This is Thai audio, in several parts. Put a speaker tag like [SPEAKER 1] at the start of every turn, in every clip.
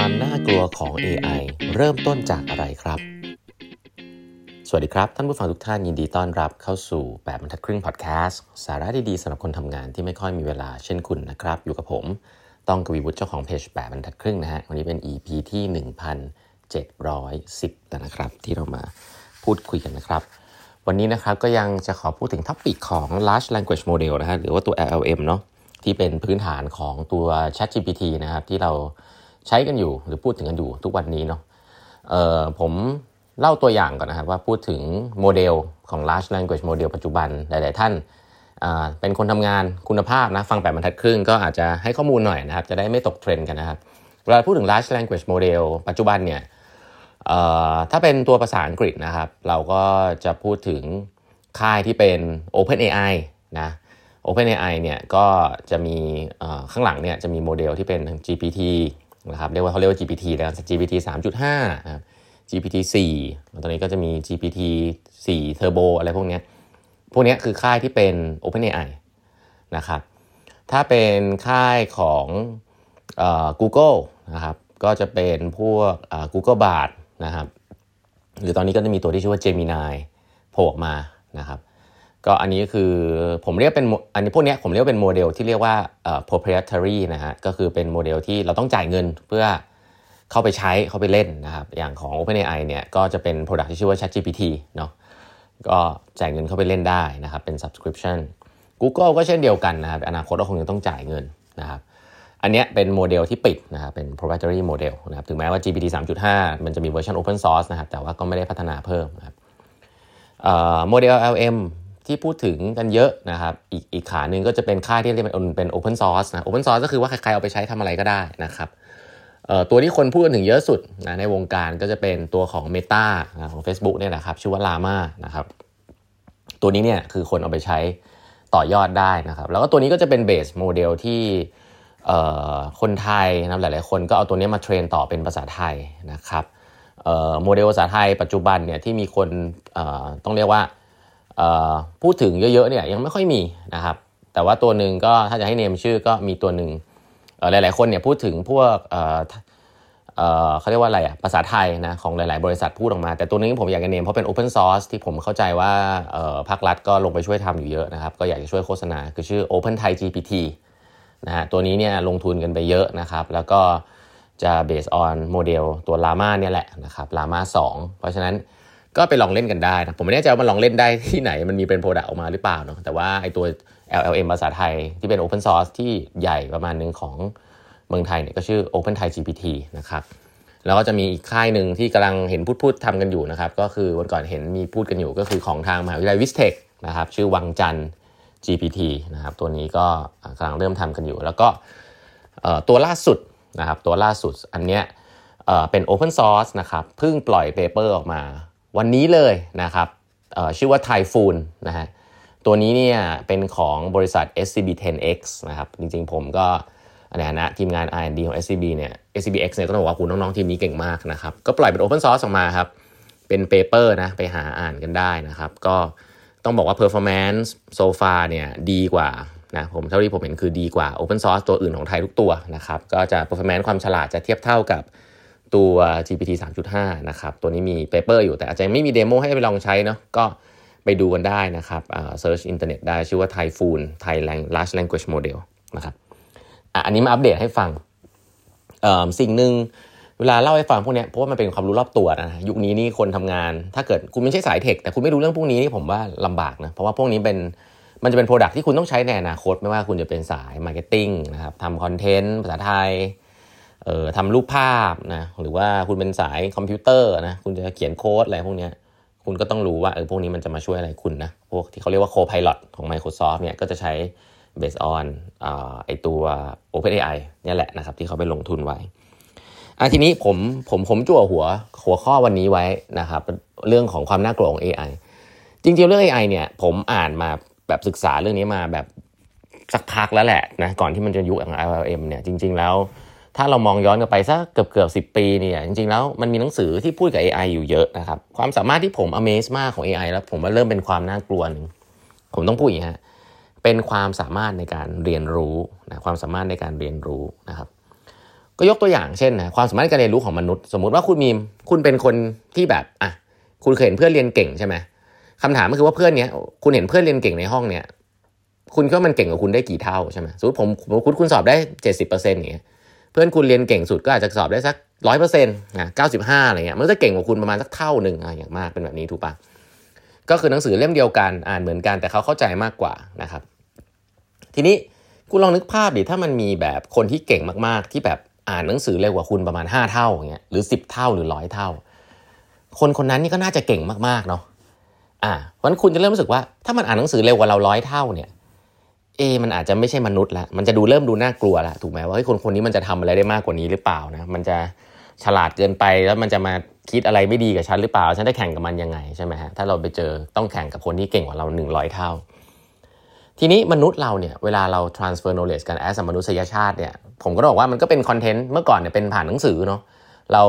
[SPEAKER 1] ความน่ากลัวของ AI เริ่มต้นจากอะไรครับ สวัสดีครับ ท่านผู้ฟังทุกท่านยินดีต้อนรับเข้าสู่ แบบบรรทัดครึ่งพอดแคสต์สาระดีๆสำหรับคนทำงานที่ไม่ค่อยมีเวลาเช่นคุณนะครับ อยู่กับผม ต้องกวีวุฒิเจ้าของเพจแบบบรรทัดครึ่งนะฮะวันนี้เป็น EP ที่ 1710 แล้วนะครับ ที่เรามาพูดคุยกันนะครับ วันนี้นะครับก็ยังจะขอพูดถึงท็อปิกของ large language model นะฮะหรือว่าตัว LLM เนาะที่เป็นพื้นฐานของตัว ChatGPT นะครับที่เรา ใช้กันอยู่หรือพูดถึงกันอยู่ทุกวันนี้เนาะเอ่อผมเล่าตัวอย่างก่อนนะครับว่าพูดถึงโมเดลของ large language model ปัจจุบันหลาย ๆ ท่านเป็นคนทำงานคุณภาพนะฟังแปดบรรทัดครึ่งก็อาจจะให้ข้อมูลหน่อยนะครับ จะได้ไม่ตกเทรนด์กันนะครับเวลาพูดถึง large language model ปัจจุบันเนี่ยถ้าเป็นตัวภาษาอังกฤษนะครับ เราก็จะพูดถึงค่ายที่เป็น OpenAI นะ OpenAI เนี่ยก็จะมีข้างหลังเนี่ยจะมีโมเดลที่เป็น GPT นะครับเรียกว่าเขาเรียกว่า GPT แล้ว GPT 3.5นะครับ GPT 4ตอนนี้ก็จะมี GPT 4 Turbo อะไรพวกนี้พวกนี้คือค่ายที่เป็น OpenAI นะครับถ้าเป็นค่ายของ Google นะครับก็จะเป็นพวก Google Bard นะครับหรือตอนนี้ก็จะมีตัวที่ชื่อว่า Gemini โผล่มานะครับ ก็อันนี้คือผมเรียกเป็นอันนี้พวกนี้ผมเรียกเป็นโมเดลที่เรียกว่า proprietary นะฮะก็คือเป็นโมเดลที่เราต้องจ่ายเงินเพื่อเข้าไปใช้เข้าไปเล่นนะครับอย่างของ OpenAI เนี่ยก็จะเป็น product ที่ชื่อว่า ChatGPT เนาะก็จ่ายเงินเข้าไปเล่นได้นะครับเป็น subscription Google ก็เช่นเดียวกันนะครับอนาคตก็คงจะต้องจ่ายเงินนะครับอันนี้เป็นโมเดลที่ปิดนะครับเป็น proprietary model นะครับถึงแม้ว่า GPT 3.5 มันจะมีเวอร์ชัน open source นะครับแต่ว่าก็ไม่ได้พัฒนาเพิ่มนะครับโมเดล LM ที่พูดถึงกันเยอะนะครับ อีกอีกขาหนึ่งก็จะเป็นค่ายที่เรียกเป็นเป็น open source นะ open source ก็คือว่าใครๆเอาไปใช้ทำอะไรก็ได้นะครับตัวที่คนพูดกันถึงเยอะสุดนะในวงการก็จะเป็นตัวของ Meta นะของ Facebook เนี่ยนะครับชื่อว่า Llama นะครับ ตัวนี้เนี่ยคือคนเอาไปใช้ต่อยอดได้นะครับ แล้วก็ตัวนี้ก็จะเป็นเบสโมเดลที่คนไทยนะหลายๆ คนก็เอาตัวนี้มาเทรนต่อเป็นภาษาไทยนะครับโมเดลภาษาไทยปัจจุบันเนี่ยที่มีคนต้องเรียกว่า พูดถึงเยอะๆเนี่ยยังไม่ค่อยมีนะครับแต่ว่าตัวหนึ่งก็ถ้าจะให้เนมชื่อก็มีตัวหนึ่งหลายๆคนเนี่ยพูดถึงพวกเขาเรียกว่าอะไรอะภาษาไทยนะของหลาย ๆ บริษัทพูดออกมา แต่ตัวนี้ผมอยากจะเนมเพราะเป็น Open Source ที่ผมเข้าใจว่าภาครัฐก็ลงไปช่วยทำอยู่เยอะนะครับ ก็อยากจะช่วยโฆษณา คือชื่อ Open Thai GPT นะฮะตัวนี้เนี่ยลงทุนกันไปเยอะนะครับ แล้วก็จะ based on โมเดลตัว Llama เนี่ยแหละนะครับ Llama 2 เพราะฉะนั้น ก็ไปลองเล่นกันได้นะผมไม่แน่ใจว่ามันลองเล่นได้ที่ไหนมันมีเป็น product ออกมาหรือเปล่าเนาะแต่ว่าไอตัว LLM ภาษาไทยที่เป็น Open Source ที่ใหญ่ประมาณนึงของเมืองไทยเนี่ยก็ชื่อ Open Thai GPT นะครับแล้วก็จะมีอีกค่ายหนึ่งที่กำลังเห็นพูดพูดทำกันอยู่นะครับ ก็คือวันก่อนเห็นมีพูดกันอยู่ก็คือของทางมหาวิทยาลัย VISTECนะครับชื่อวังจันทร์ GPT นะครับตัวนี้ก็กำลังเริ่มทำกันอยู่ แล้วก็ตัวล่าสุดนะครับตัวล่าสุดอันเนี้ยเป็น Open Source นะครับเพิ่งปล่อยเปเปอร์ออกมา วันนี้เลยนะครับชื่อว่า Typhoon นะฮะตัวนี้เนี่ยเป็นของบริษัท SCB 10X นะครับจริงๆผมก็ในฐานะทีมงาน R&D ของ SCB เนี่ย SCBX เนี่ยก็ต้องบอกว่าคุณน้องๆทีมนี้เก่งมากนะครับก็ปล่อยเป็น Open Source ออกมาครับเป็น paper นะไปหาอ่านกันได้นะครับ ก็ต้องบอกว่า performance so far เนี่ยดีกว่านะผมเท่าที่ผมเห็นคือดีกว่า Open Source ตัวอื่นของไทยทุกตัวนะครับก็จะ performance ความฉลาดจะเทียบเท่ากับ ตัว GPT 3.5 นะครับ ตัวนี้มี paper อยู่แต่อาจจะไม่มี demo ให้ไปลองใช้เนาะก็ไปดูกันได้นะครับ search อินเทอร์เน็ตได้ชื่อว่า Typhoon Thai Large Language Model นะครับอันนี้มาอัปเดตให้ฟังสิ่งหนึ่งเวลาเล่าให้ฟังพวกนี้เพราะว่ามันเป็นความรู้รอบตัวนะยุคนี้นี่คนทำงาน ถ้าเกิดคุณไม่ใช่สาย tech แต่คุณไม่รู้เรื่องพวกนี้นี่ผมว่าลำบากนะเพราะว่าพวกนี้เป็นมันจะเป็น product ที่คุณต้องใช้ในอนาคต ไม่ว่าคุณจะเป็นสาย marketing นะครับทำ content ภาษาไทย เอ่อทำรูปภาพนะหรือว่าคุณเป็นสายคอมพิวเตอร์นะคุณจะเขียนโค้ดอะไรพวกนี้คุณก็ต้องรู้ว่าเออพวกนี้มันจะมาช่วยอะไรคุณนะพวกที่เขาเรียกว่า Co-Pilot ของ Microsoft เนี่ยก็จะใช้ based on อไอตัว OpenAI เนี่ยแหละนะครับที่เขาไปลงทุนไว้อะทีนี้ผมผมผมจั่วหัวหัวข้อวันนี้ไว้นะครับเรื่องของความน่ากลัวของ AI จริงๆเรื่อง AI เนี่ยผมอ่านมาแบบศึกษาเรื่องนี้มาแบบสักพักแล้วแหละนะก่อนที่มันจะยุคของ LLM เนี่ยจริง ๆ แล้ว ถ้าเรามองย้อนกลับไปสักเกือบเกือบสิปีเนี่ยจริงๆแล้วมันมีหนังสือที่พูดกับ AI อยู่เยอะนะครับความสามารถที่ผม amaze มากของ AI แล้วผมว่าเริ่มเป็นความน่ากลัวหนึ่งผมต้องพูดอย่างนี้ฮะเป็นความสามารถในการเรียนรู้นะความสามารถในการเรียนรู้นะครับ ก็ยกตัวอย่างเช่นนะความสามารถในการเรียนรู้ของมนุษย์ สมมุติว่าคุณมีคุณเป็นคนที่แบบอะคุณเคยเห็นเพื่อนเรียนเก่งใช่ไหมคำถามก็คือว่าเพื่อนเนี้ยคุณเห็นเพื่อนเรียนเก่งในห้องเนี้ยคุณก็มันเก่งกว่าคุณได้กี่เท่าใช่ไหมสมมติผมคุณคุณสอบได้เจ็ดสิบเปอร์เซ็นต์อย่างเงี้ย พื่อนคุณเรียนเก่งสุดก็อาจจะสอบได้สักร้อยเปอร์เซ็นต์นะเก้าสิบห้าอะไรเงี้ยมันจะเก่งกว่าคุณประมาณสักเท่าหนึ่งอะไรอย่างมากเป็นแบบนี้ถูกปะก็คือหนังสือเล่มเดียวกันอ่านเหมือนกันแต่เขาเข้าใจมากกว่านะครับ ทีนี้คุณลองนึกภาพดิถ้ามันมีแบบคนที่เก่งมากๆ ที่แบบอ่านหนังสือเร็วกว่าคุณประมาณ 5 เท่าอย่างเงี้ยหรือ 10 เท่าหรือร้อยเท่า คนคนนั้นนี่ก็น่าจะเก่งมากๆเนาะอ่าเพราะนั้นคุณจะเริ่มรู้สึกว่าถ้ามันอ่านหนังสือเร็วกว่าเราร้อยเท่าเนี่ย เอ มันอาจจะไม่ใช่มนุษย์ละมันจะดูเริ่มดูน่ากลัวละถูกไหมว่าคนคนนี้มันจะทำอะไรได้มากกว่านี้หรือเปล่านะ มันจะฉลาดเกินไปแล้วมันจะมาคิดอะไรไม่ดีกับฉันหรือเปล่า ฉันได้แข่งกับมันยังไงใช่ไหมฮะ ถ้าเราไปเจอต้องแข่งกับคนที่เก่งกว่าเราหนึ่งร้อยเท่า ทีนี้มนุษย์เราเนี่ยเวลาเรา transfer knowledge กัน as มนุษยชาติเนี่ย ผมก็บอกว่ามันก็เป็นคอนเทนต์ เมื่อก่อนเนี่ยเป็นผ่านหนังสือเนาะ เรา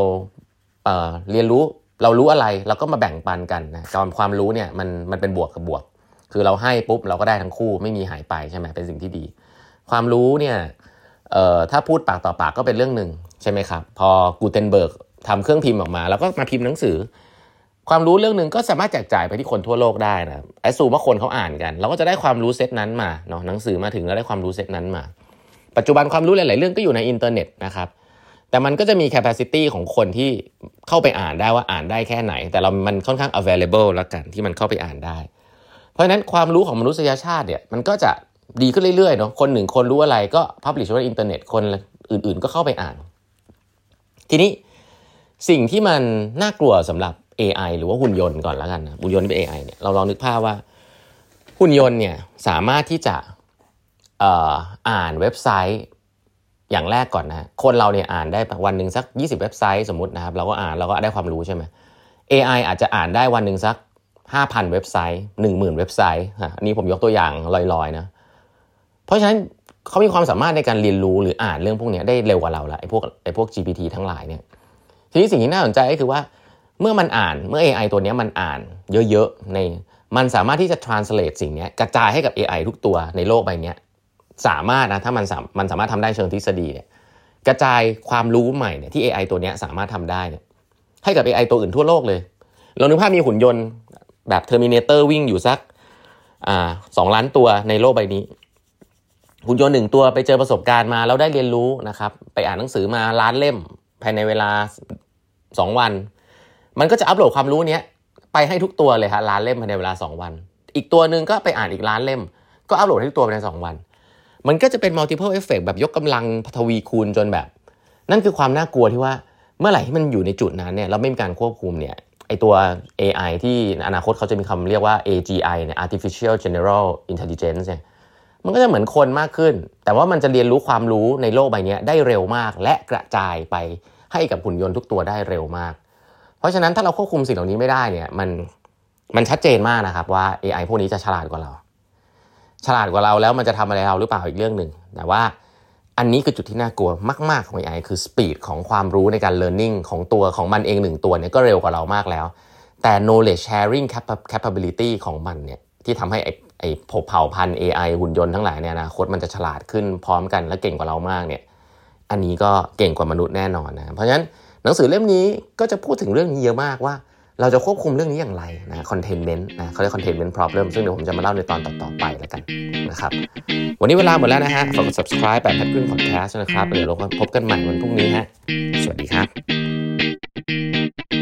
[SPEAKER 1] เเรียนรู้เรารู้อะไรเราก็มาแบ่งปันกันนะการความรู้เนี่ยมันมันเป็นบวกกับบวก คือเราให้ปุ๊บเราก็ได้ทั้งคู่ไม่มีหายไปใช่ไหมเป็นสิ่งที่ดี ความรู้เนี่ยถ้าพูดปากต่อปากก็เป็นเรื่องหนึ่งใช่ไหมครับ พอกูเทนเบิร์กทำเครื่องพิมพ์ออกมา แล้วก็มาพิมพ์หนังสือ ความรู้เรื่องหนึ่งก็สามารถแจกจ่ายไปที่คนทั่วโลกได้นะ assume ว่าคนเขาอ่านกัน เราก็จะได้ความรู้เซตนั้นมาเนาะหนังสือมาถึงแล้วได้ความรู้เซตนั้นมา ปัจจุบันความรู้หลาย ๆ เรื่องก็อยู่ในอินเทอร์เน็ตนะครับแต่มันก็จะมี capacity ของคนที่เข้าไปอ่านได้ว่าอ่านได้แค่ไหน แต่เรามันค่อนข้าง available แล้วกันที่มันเข้าไปอ่านได้ เพราะฉะนั้นความรู้ของมนุษยชาติเนี่ยมันก็จะดีขึ้นเรื่อยๆเนาะคนหนึ่งคนรู้อะไรก็ publish ไว้ในอินเทอร์เน็ตคนอื่นๆ ก็เข้าไปอ่าน ทีนี้สิ่งที่มันน่ากลัวสำหรับ AI หรือว่าหุ่นยนต์ก่อนแล้วกันนะหุ่นยนต์เป็น AI เนี่ยเราลองนึกภาพว่า หุ่นยนต์เนี่ยสามารถที่จะอ่านเว็บไซต์อย่างแรกก่อนนะคนเราเนี่ยอ่านได้วันหนึ่งสัก 20 เว็บไซต์สมมตินะครับ เราก็อ่านเราก็ได้ความรู้ใช่ไหม AI อาจจะอ่านได้วันหนึ่งสัก 5,000 เว็บไซต์ 10,000 เว็บไซต์อันนี้ผมยกตัวอย่างลอยๆนะ เพราะฉะนั้นเขามีความสามารถในการเรียนรู้หรืออ่านเรื่องพวกนี้ได้เร็วกว่าเราละไอ้พวกไอ้พวก GPT ทั้งหลายเนี่ย ทีนี้สิ่งที่น่าสนใจก็คือว่าเมื่อมันอ่านเมื่อ AI ตัวนี้มันอ่านเยอะๆในมันสามารถที่จะ translate สิ่งนี้กระจายให้กับ AI ทุกตัวในโลกใบนี้สามารถนะถ้ามันมันสามารถทำได้เชิงทฤษฎีเนี่ยกระจายความรู้ใหม่เนี่ยที่ AI ตัวนี้สามารถทำได้เนี่ยให้กับ AI ตัวอื่นทั่วโลกเลย เรานึกภาพมีหุ่นยนต์ แบบ Terminator วิ่งอยู่สักอสองล้านตัวในโลกใบนี้หุ่นยนต์หนึ่งตัวไปเจอประสบการณ์มาแล้วได้เรียนรู้นะครับ ไปอ่านหนังสือมาล้านเล่ม ภายในเวลาสองวัน มันก็จะอัปโหลดความรู้เนี้ยไปให้ทุกตัวเลยฮะล้านเล่มภายในเวลาสองวัน อีกตัวหนึ่งก็ไปอ่านอีกล้านเล่ม ก็อัปโหลดให้ทุกตัวภายในสองวัน มันก็จะเป็น multiple effect แบบยกกำลังทวีคูณจนแบบ นั่นคือความน่ากลัวที่ว่าเมื่อไหร่ที่มันอยู่ในจุดนั้นเนี่ยเราไม่มีการควบคุมเนี่ย ไอตัว AI ที่อนาคตเขาจะมีคำเรียกว่า AGI เนี่ย artificial general intelligence เนี่ยมันก็จะเหมือนคนมากขึ้น แต่ว่ามันจะเรียนรู้ความรู้ในโลกใบนี้ได้เร็วมาก และกระจายไปให้กับหุ่นยนต์ทุกตัวได้เร็วมาก เพราะฉะนั้นถ้าเราควบคุมสิ่งเหล่านี้ไม่ได้เนี่ยมันมันชัดเจนมากนะครับว่า AI พวกนี้จะฉลาดกว่าเรา ฉลาดกว่าเราแล้วมันจะทำอะไรเราหรือเปล่าอีกเรื่องหนึ่งแต่ว่า อันนี้คือจุดที่น่ากลัวมาก ๆ ของ AI คือสปีดของความรู้ในการ learning ของตัวของมันเองหนึ่งตัวเนี่ยก็เร็วกว่าเรามากแล้ว แต่ knowledge sharing capability ของมันเนี่ยที่ทำให้ไอ้ไอ้เผ่าพันธุ์ AI หุ่นยนต์ทั้งหลายเนี่ยนะคตมันจะฉลาดขึ้นพร้อมกันและเก่งกว่าเรามากเนี่ยอันนี้ก็เก่งกว่า มนุษย์แน่นอนนะเพราะฉะนั้นหนังสือเล่มนี้ก็จะพูดถึงเรื่องนี้เยอะมากว่า เราจะควบคุมเรื่องนี้อย่างไรนะคอนเทนเมนต์นะเขาเรียกคอนเทนเมนต์ problem ซึ่งเดี๋ยวผมจะมาเล่าในตอนต่อๆไปแล้วกันนะครับ วันนี้เวลาหมดแล้วนะฮะฝากกด subscribe แปดพันครึ่ง podcast นะครับเดี๋ยวเราพบกันใหม่วันพรุ่งนี้ฮะสวัสดีครับ